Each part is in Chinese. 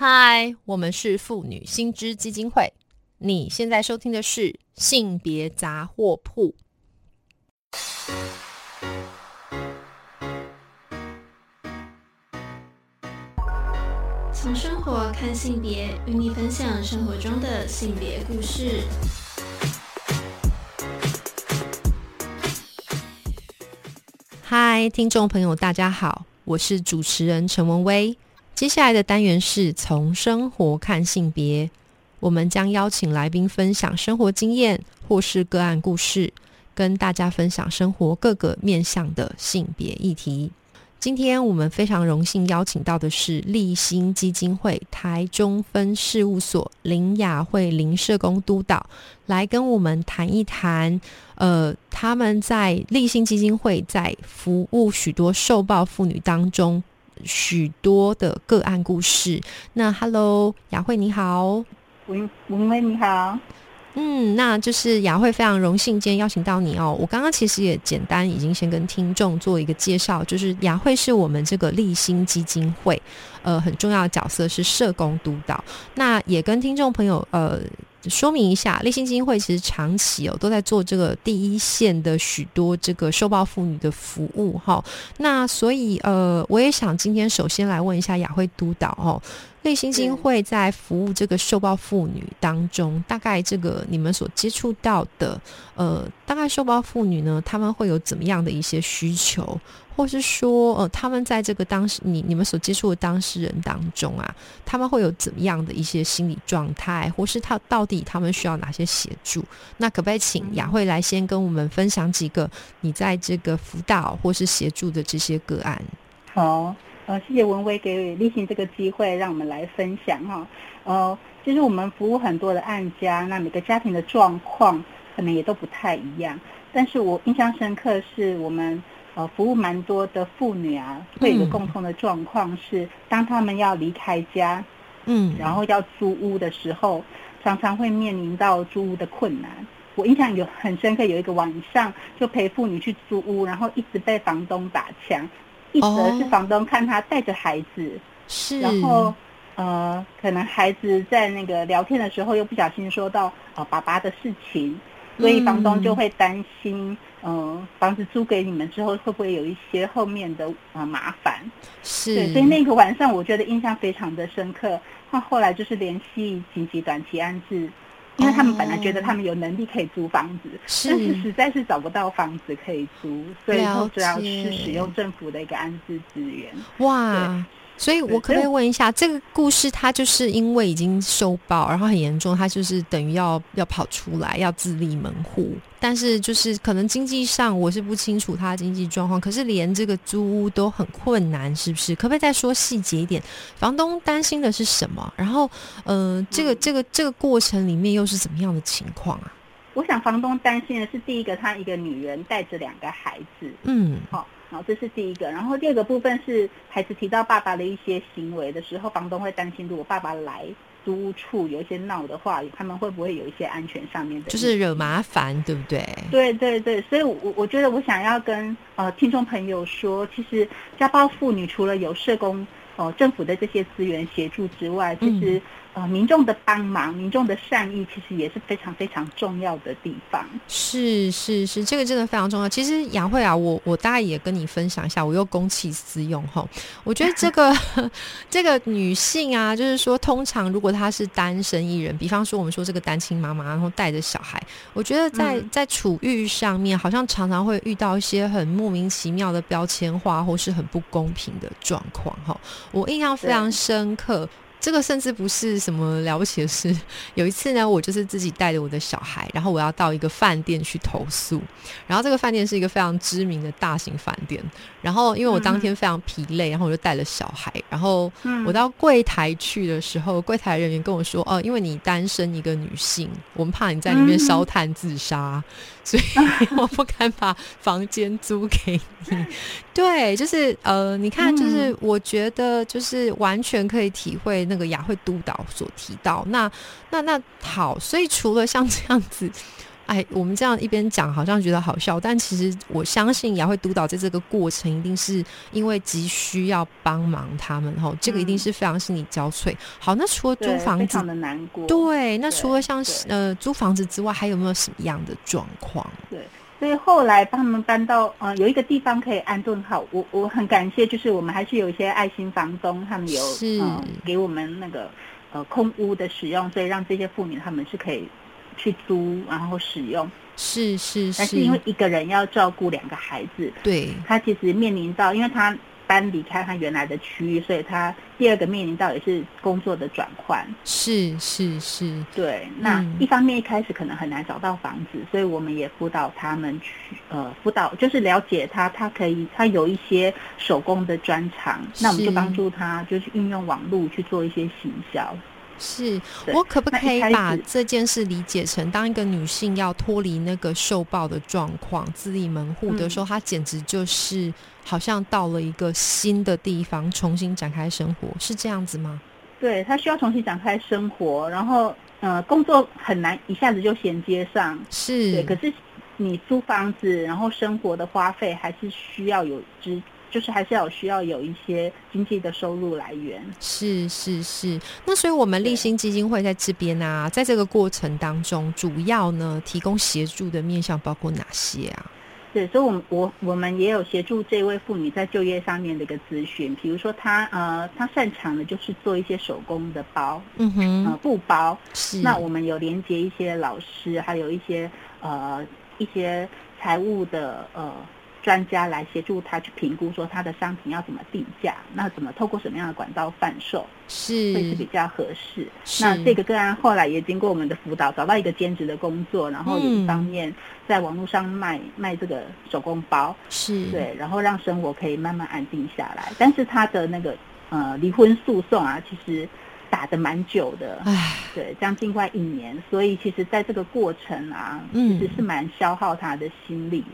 嗨，我们是妇女新知基金会。你现在收听的是性别杂货铺。从生活看性别，与你分享生活中的性别故事。嗨，听众朋友，大家好，我是主持人陈文威。接下来的单元是从生活看性别，我们将邀请来宾分享生活经验或是个案故事，跟大家分享生活各个面向的性别议题。今天我们非常荣幸邀请到的是立新基金会台中分事务所林雅慧林社工督导，来跟我们谈一谈，呃，他们在立新基金会在服务许多受暴妇女当中。许多的个案故事。那 Hello，雅慧你好，文文威你好。嗯，那就是雅慧非常荣幸今天邀请到你哦。我刚刚其实也简单已经先跟听众做一个介绍，就是雅慧是我们这个立新基金会呃很重要的角色是社工督导。那也跟听众朋友呃。说明一下，立新基金会其实长期哦都在做这个第一线的许多这个受暴妇女的服务哈。那所以呃，我也想今天首先来问一下雅慧督导哦，立新基金会在服务这个受暴妇女当中，大概这个你们所接触到的呃，大概受暴妇女呢，他们会有怎么样的一些需求？或是说，呃，他们在这个当时你你们所接触的当事人当中啊，他们会有怎么样的一些心理状态，或是他到底他们需要哪些协助？那可不可以请雅慧来先跟我们分享几个你在这个辅导或是协助的这些个案？好，呃，谢谢文威给立行这个机会，让我们来分享哈。呃，其实我们服务很多的案家，那每个家庭的状况可能也都不太一样，但是我印象深刻是我们。呃，服务蛮多的妇女啊，会有一个共同的状况是，当他们要离开家，嗯，然后要租屋的时候，常常会面临到租屋的困难。我印象有很深刻，有一个晚上就陪妇女去租屋，然后一直被房东打枪，一则是房东看他带着孩子，是，然后呃，可能孩子在那个聊天的时候又不小心说到呃爸爸的事情，所以房东就会担心。嗯，房子租给你们之后，会不会有一些后面的呃麻烦？是，对，所以那个晚上我觉得印象非常的深刻。那后来就是联系紧急短期安置，因为他们本来觉得他们有能力可以租房子，但是实在是找不到房子可以租，所以就主要是使用政府的一个安置资源。哇！所以，我可不可以问一下，这个故事他就是因为已经收报，然后很严重，他就是等于要要跑出来，要自立门户，但是就是可能经济上我是不清楚他的经济状况，可是连这个租屋都很困难，是不是？可不可以再说细节一点？房东担心的是什么？然后，呃，这个这个这个过程里面又是怎么样的情况啊？我想房东担心的是，第一个，他一个女人带着两个孩子，嗯，好。好，这是第一个。然后第二个部分是孩子提到爸爸的一些行为的时候，房东会担心，如果爸爸来租屋处有一些闹的话，他们会不会有一些安全上面的，就是惹麻烦，对不对？对对对，所以，我我觉得我想要跟呃听众朋友说，其实家暴妇女除了有社工哦政府的这些资源协助之外，其实。呃，民众的帮忙，民众的善意，其实也是非常非常重要的地方。是是是，这个真的非常重要。其实雅慧啊，我我大概也跟你分享一下，我又公器私用哈。我觉得这个 这个女性啊，就是说，通常如果她是单身一人，比方说我们说这个单亲妈妈，然后带着小孩，我觉得在在处遇上面，好像常常会遇到一些很莫名其妙的标签化，或是很不公平的状况哈。我印象非常深刻。这个甚至不是什么了不起的事。有一次呢，我就是自己带着我的小孩，然后我要到一个饭店去投诉。然后这个饭店是一个非常知名的大型饭店。然后因为我当天非常疲累，然后我就带了小孩。然后我到柜台去的时候，柜台人员跟我说：“哦，因为你单身一个女性，我们怕你在里面烧炭自杀，所以我不敢把房间租给你。”对，就是呃，你看，就是我觉得就是完全可以体会。那个雅慧督导所提到，那那那好，所以除了像这样子哎，我们这样一边讲，好像觉得好笑，但其实我相信雅慧督导在这个过程，一定是因为急需要帮忙他们，哈，这个一定是非常心力交瘁。好，那除了租房子，的难过。对，那除了像呃租房子之外，还有没有什么样的状况？对，所以后来帮他们搬到呃有一个地方可以安顿好。我我很感谢，就是我们还是有一些爱心房东，他们有呃给我们那个呃空屋的使用，所以让这些妇女他们是可以。去租，然后使用，是是是，但是因为一个人要照顾两个孩子，对，他其实面临到，因为他搬离开他原来的区域，所以他第二个面临到也是工作的转换，是是是，对。那一方面一开始可能很难找到房子，所以我们也辅导他们去，呃，辅导就是了解他，他可以他有一些手工的专长，那我们就帮助他，就是运用网络去做一些行销。是我可不可以把这件事理解成，当一个女性要脱离那个受暴的状况，自立门户的时候，她简直就是好像到了一个新的地方，重新展开生活，是这样子吗？对，她需要重新展开生活，然后呃，工作很难一下子就衔接上，是对。可是你租房子，然后生活的花费还是需要有支。就是还是要需要有一些经济的收入来源。是是是，那所以我们立新基金会在这边啊，在这个过程当中，主要呢提供协助的面向包括哪些啊？对，所以，我我我们也有协助这位妇女在就业上面的一个咨询，比如说她呃，她擅长的就是做一些手工的包，嗯哼，呃，布包。是。那我们有连接一些老师，还有一些呃一些财务的呃。专家来协助他去评估，说他的商品要怎么定价，那怎么透过什么样的管道贩售是。会是比较合适？那这个个案后来也经过我们的辅导，找到一个兼职的工作，然后有一方面在网络上卖卖这个手工包，是。对，然后让生活可以慢慢安定下来。但是他的那个呃离婚诉讼啊，其实打的蛮久的，唉，对，将近快一年，所以其实在这个过程啊，其实是蛮消耗他的心力。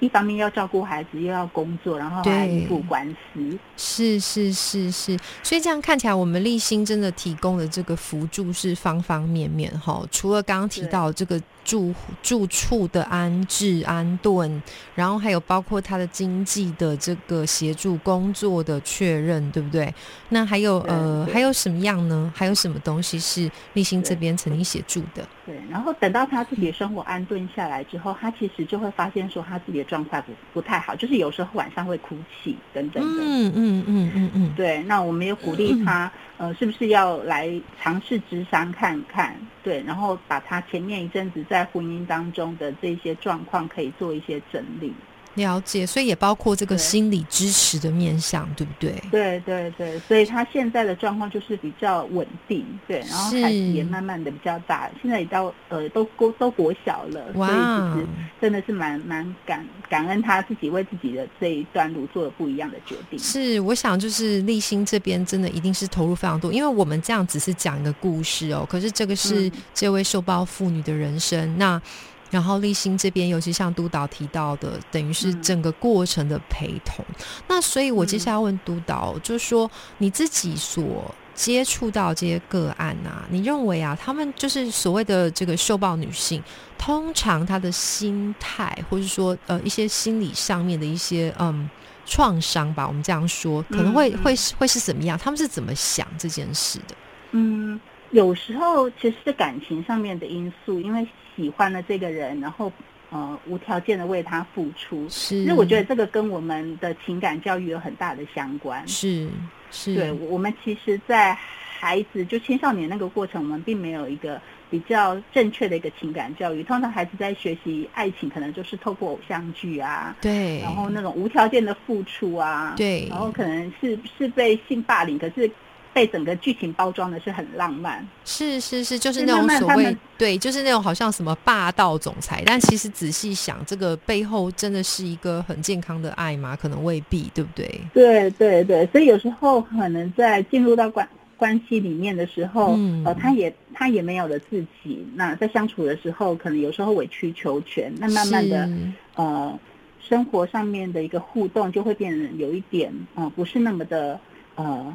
一方面要照顾孩子，又要工作，然后还一副官司。是是是是，所以这样看起来，我们立新真的提供的这个辅助是方方面面哈。除了刚刚提到这个。住住处的安置安顿，然后还有包括他的经济的这个协助工作的确认，对不对？那还有呃，还有什么样呢？还有什么东西是立新这边曾经协助的？对，然后等到他自己的生活安顿下来之后，他其实就会发现说他自己的状况不不太好，就是有时候晚上会哭泣等等的。嗯嗯嗯嗯嗯。对，那我们也鼓励他。呃，是不是要来尝试智商看看？对，然后把他前面一阵子在婚姻当中的这些状况，可以做一些整理。了解，所以也包括这个心理支持的面向，对不对？对对对，所以他现在的状况就是比较稳定，对，然后孩子也慢慢的比较大，现在也到呃都国都国小了，所以其实真的是蛮蛮感感恩他自己为自己的这一段路做了不一样的决定。是，我想就是立新这边真的一定是投入非常多，因为我们这样只是讲一个故事哦，可是这个是这位受暴妇女的人生，那。然后立新这边，尤其像督导提到的，等于是整个过程的陪同。那所以，我接下来问督导，就是说你自己所接触到这些个案啊，你认为啊，他们就是所谓的这个受暴女性，通常她的心态，或者说呃一些心理上面的一些嗯创伤吧，我们这样说，可能会会是会是怎么样？他们是怎么想这件事的？嗯，有时候其实是感情上面的因素，因为。喜欢了这个人，然后呃无条件的为他付出，是。其实我觉得这个跟我们的情感教育有很大的相关。是是。对，我们其实，在孩子就青少年那个过程，我们并没有一个比较正确的一个情感教育。通常孩子在学习爱情，可能就是透过偶像剧啊，对，然后那种无条件的付出啊，对，然后可能是是被性霸凌，可是。被整个剧情包装的是很浪漫，是是是，就是那种所谓对，就是那种好像什么霸道总裁，但其实仔细想，这个背后真的是一个很健康的爱吗？可能未必，对不对？对对对，所以有时候可能在进入到关关系里面的时候，呃，他也他也没有了自己，那在相处的时候，可能有时候委曲求全，那慢慢的，呃，生活上面的一个互动就会变得有一点，呃，不是那么的，呃。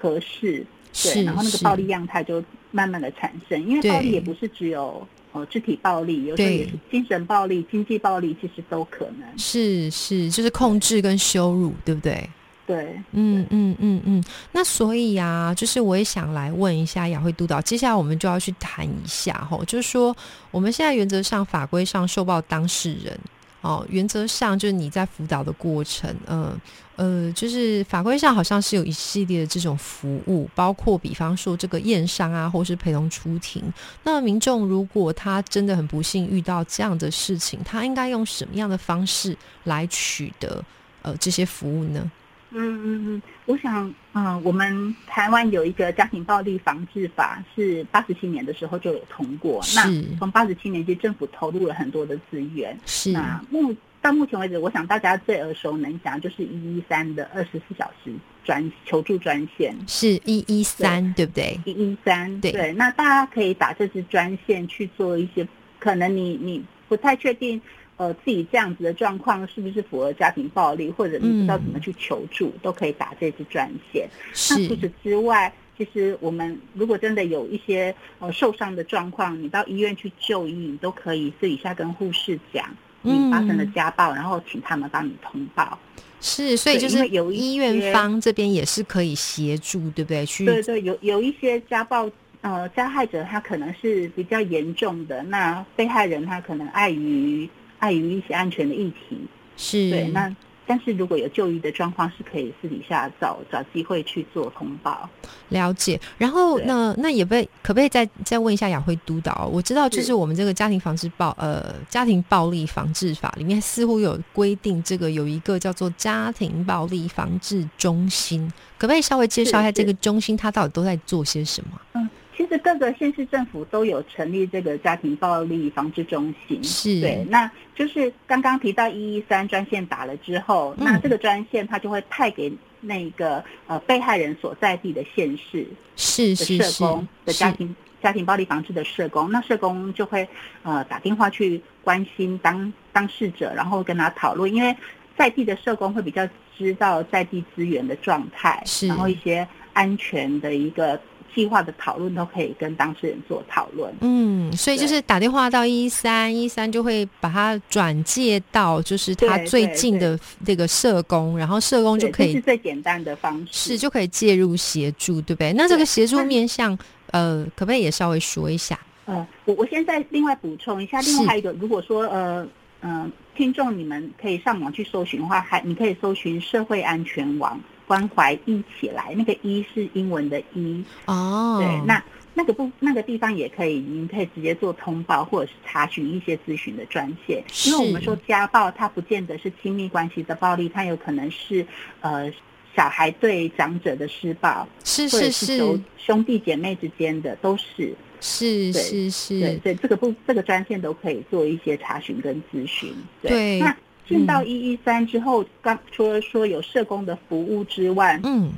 合适，对，然后那个暴力样态就慢慢的产生，因为暴力也不是只有呃肢体暴力，有时候也是精神暴力、经济暴力，其实都可能。是是，就是控制跟羞辱，对不对？对，嗯嗯嗯嗯。那所以啊，就是我也想来问一下雅慧督导，接下来我们就要去谈一下哈，就是说我们现在原则上法规上受报当事人。哦，原则上就是你在辅导的过程，呃呃，就是法规上好像是有一系列的这种服务，包括比方说这个验伤啊，或是陪同出庭。那民众如果他真的很不幸遇到这样的事情，他应该用什么样的方式来取得呃这些服务呢？嗯嗯嗯，我想，嗯，我们台湾有一个家庭暴力防治法，是八十七年的时候就有通过。那从八十七年，其实政府投入了很多的资源。是。那目到目前为止，我想大家最耳熟能详就是一一三的二十四小时专求助专线。是一一三，对不对？一一三，对对。那大家可以打这支专线去做一些，可能你你不太确定。呃，自己这样子的状况是不是符合家庭暴力，或者你不知道怎么去求助，都可以打这支专线。那除此之外，其实我们如果真的有一些呃受伤的状况，你到医院去就医，你都可以私底下跟护士讲你发生了家暴，然后请他们帮你通报。是，所以就是有医院方这边也是可以协助，对不对？去对对，有有一些家暴呃加害者他可能是比较严重的，那被害人他可能碍于。碍于一些安全的议题，是对。那但是如果有就医的状况，是可以私底下找找机会去做通报。了解。然后那那也被可不可以再再问一下雅慧督导？我知道就是我们这个家庭防治暴呃家庭暴力防治法里面似乎有规定，这个有一个叫做家庭暴力防治中心，可不可以稍微介绍一下这个中心它到底都在做些什么？嗯。其实各个县市政府都有成立这个家庭暴力防治中心，是对。那就是刚刚提到一一三专线打了之后，那这个专线它就会派给那个呃被害人所在地的县市是的社工的家庭家庭暴力防治的社工，那社工就会呃打电话去关心当当事者，然后跟他讨论，因为在地的社工会比较知道在地资源的状态，是然后一些安全的一个。计划的讨论都可以跟当事人做讨论。嗯，所以就是打电话到一三一三，就会把他转介到就是他最近的这个社工，然后社工就可以是最简单的方式，是就可以介入协助，对不对？那这个协助面向，呃，可不可以也稍微说一下？呃，我我现在另外补充一下，另外一个，如果说呃嗯，听众你们可以上网去搜寻的话，还你可以搜寻社会安全网。关怀一起来，那个“一”是英文的“一”哦。对，那那个不那个地方也可以，您可以直接做通报，或者是查询一些咨询的专线。因为我们说家暴，它不见得是亲密关系的暴力，它有可能是呃小孩对长者的施暴，是是是，兄弟姐妹之间的都是是是是，对对，这个不这个专线都可以做一些查询跟咨询。对，那。进到一一三之后，刚除了说有社工的服务之外，嗯，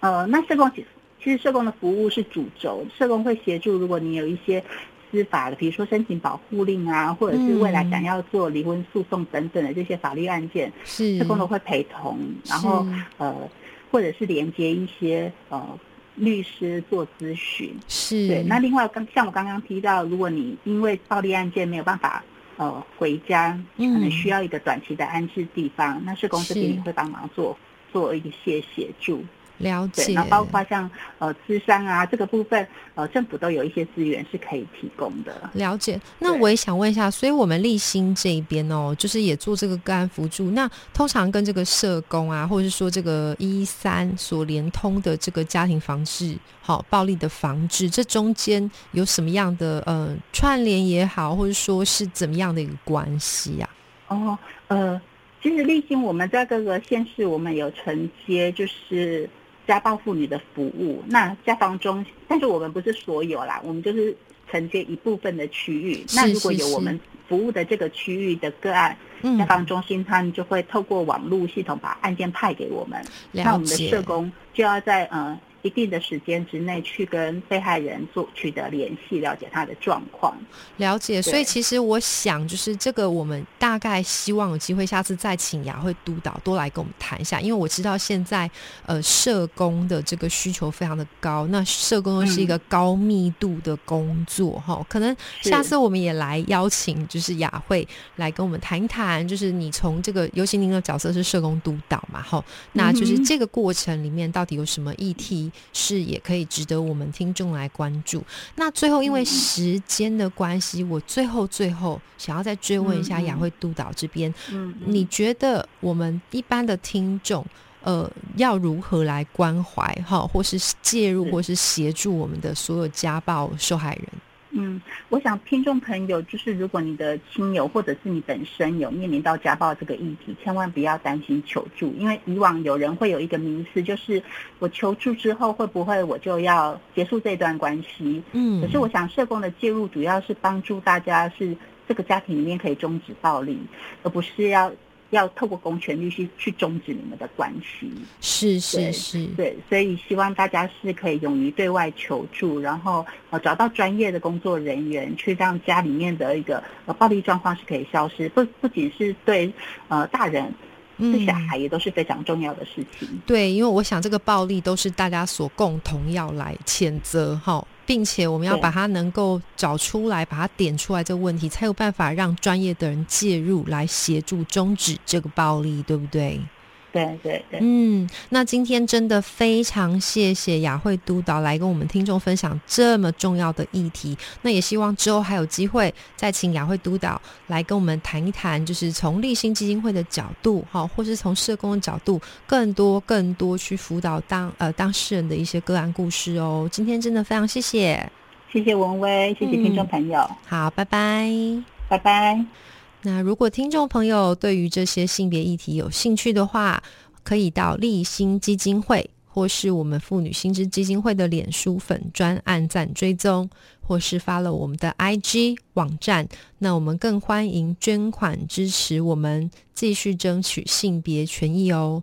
呃，那社工其其实社工的服务是主轴，社工会协助，如果你有一些司法的，比如说申请保护令啊，或者是未来想要做离婚诉讼等等的这些法律案件，是。社工都会陪同，然后呃，或者是连接一些呃律师做咨询，是。对。那另外刚像我刚刚提到，如果你因为暴力案件没有办法。呃，回家可能需要一个短期的安置地方，那社工这边也会帮忙做做一些协助。了解，那包括像呃，资商啊这个部分，呃，政府都有一些资源是可以提供的。了解，那我也想问一下，所以我们立新这边哦，就是也做这个个案辅助。那通常跟这个社工啊，或者是说这个一三所连通的这个家庭防治，好暴力的防治，这中间有什么样的呃串联也好，或者说是怎么样的一个关系呀？哦，呃，其实立新我们在各个县市，我们有承接，就是。家暴妇女的服务，那家防中，但是我们不是所有啦，我们就是承接一部分的区域。那如果有我们服务的这个区域的个案，家防中心他们就会透过网络系统把案件派给我们。那我们的社工就要在呃一定的时间之内去跟被害人做取得联系，了解他的状况。了解，所以其实我想，就是这个，我们大概希望有机会下次再请雅慧督导多来跟我们谈一下，因为我知道现在呃社工的这个需求非常的高，那社工又是一个高密度的工作哈、可能下次我们也来邀请就是雅慧来跟我们谈一谈，就是你从这个，尤其您的角色是社工督导嘛哈，那就是这个过程里面到底有什么议题是也可以值得我们听众来关注。那最后因为时间的关系，我最后最后想要再追问一下雅慧督导这边，嗯，你觉得我们一般的听众？呃，要如何来关怀哈，或是介入，或是协助我们的所有家暴受害人？嗯，我想听众朋友就是，如果你的亲友或者是你本身有面临到家暴这个议题，千万不要担心求助，因为以往有人会有一个迷思，就是我求助之后会不会我就要结束这段关系？嗯，可是我想社工的介入主要是帮助大家是这个家庭里面可以终止暴力，而不是要要透过公权力去去终止你们的关系。是是是，对，所以希望大家是可以勇于对外求助，然后呃找到专业的工作人员，去让家里面的一个呃暴力状况是可以消失。不不仅是对呃大人，对小嗯孩也都是非常重要的事情。对，因为我想这个暴力都是大家所共同要来谴责哈，并且我们要把它能够找出来，把它点出来这个问题，才有办法让专业的人介入来协助终止这个暴力，对不对？对对对，嗯，那今天真的非常谢谢雅慧督导来跟我们听众分享这么重要的议题。那也希望之后还有机会再请雅慧督导来跟我们谈一谈，就是从立新基金会的角度，哈，或是从社工的角度，更多更多去辅导当呃当事人的一些个案故事哦。今天真的非常谢谢，谢谢文威，谢谢听众嗯朋友，好，拜拜。拜拜。那如果听众朋友对于这些性别议题有兴趣的话，可以到立新基金会或是我们妇女心知基金会的脸书粉专按赞追踪，或是发了我们的 IG 网站。那我们更欢迎捐款支持我们，继续争取性别权益哦。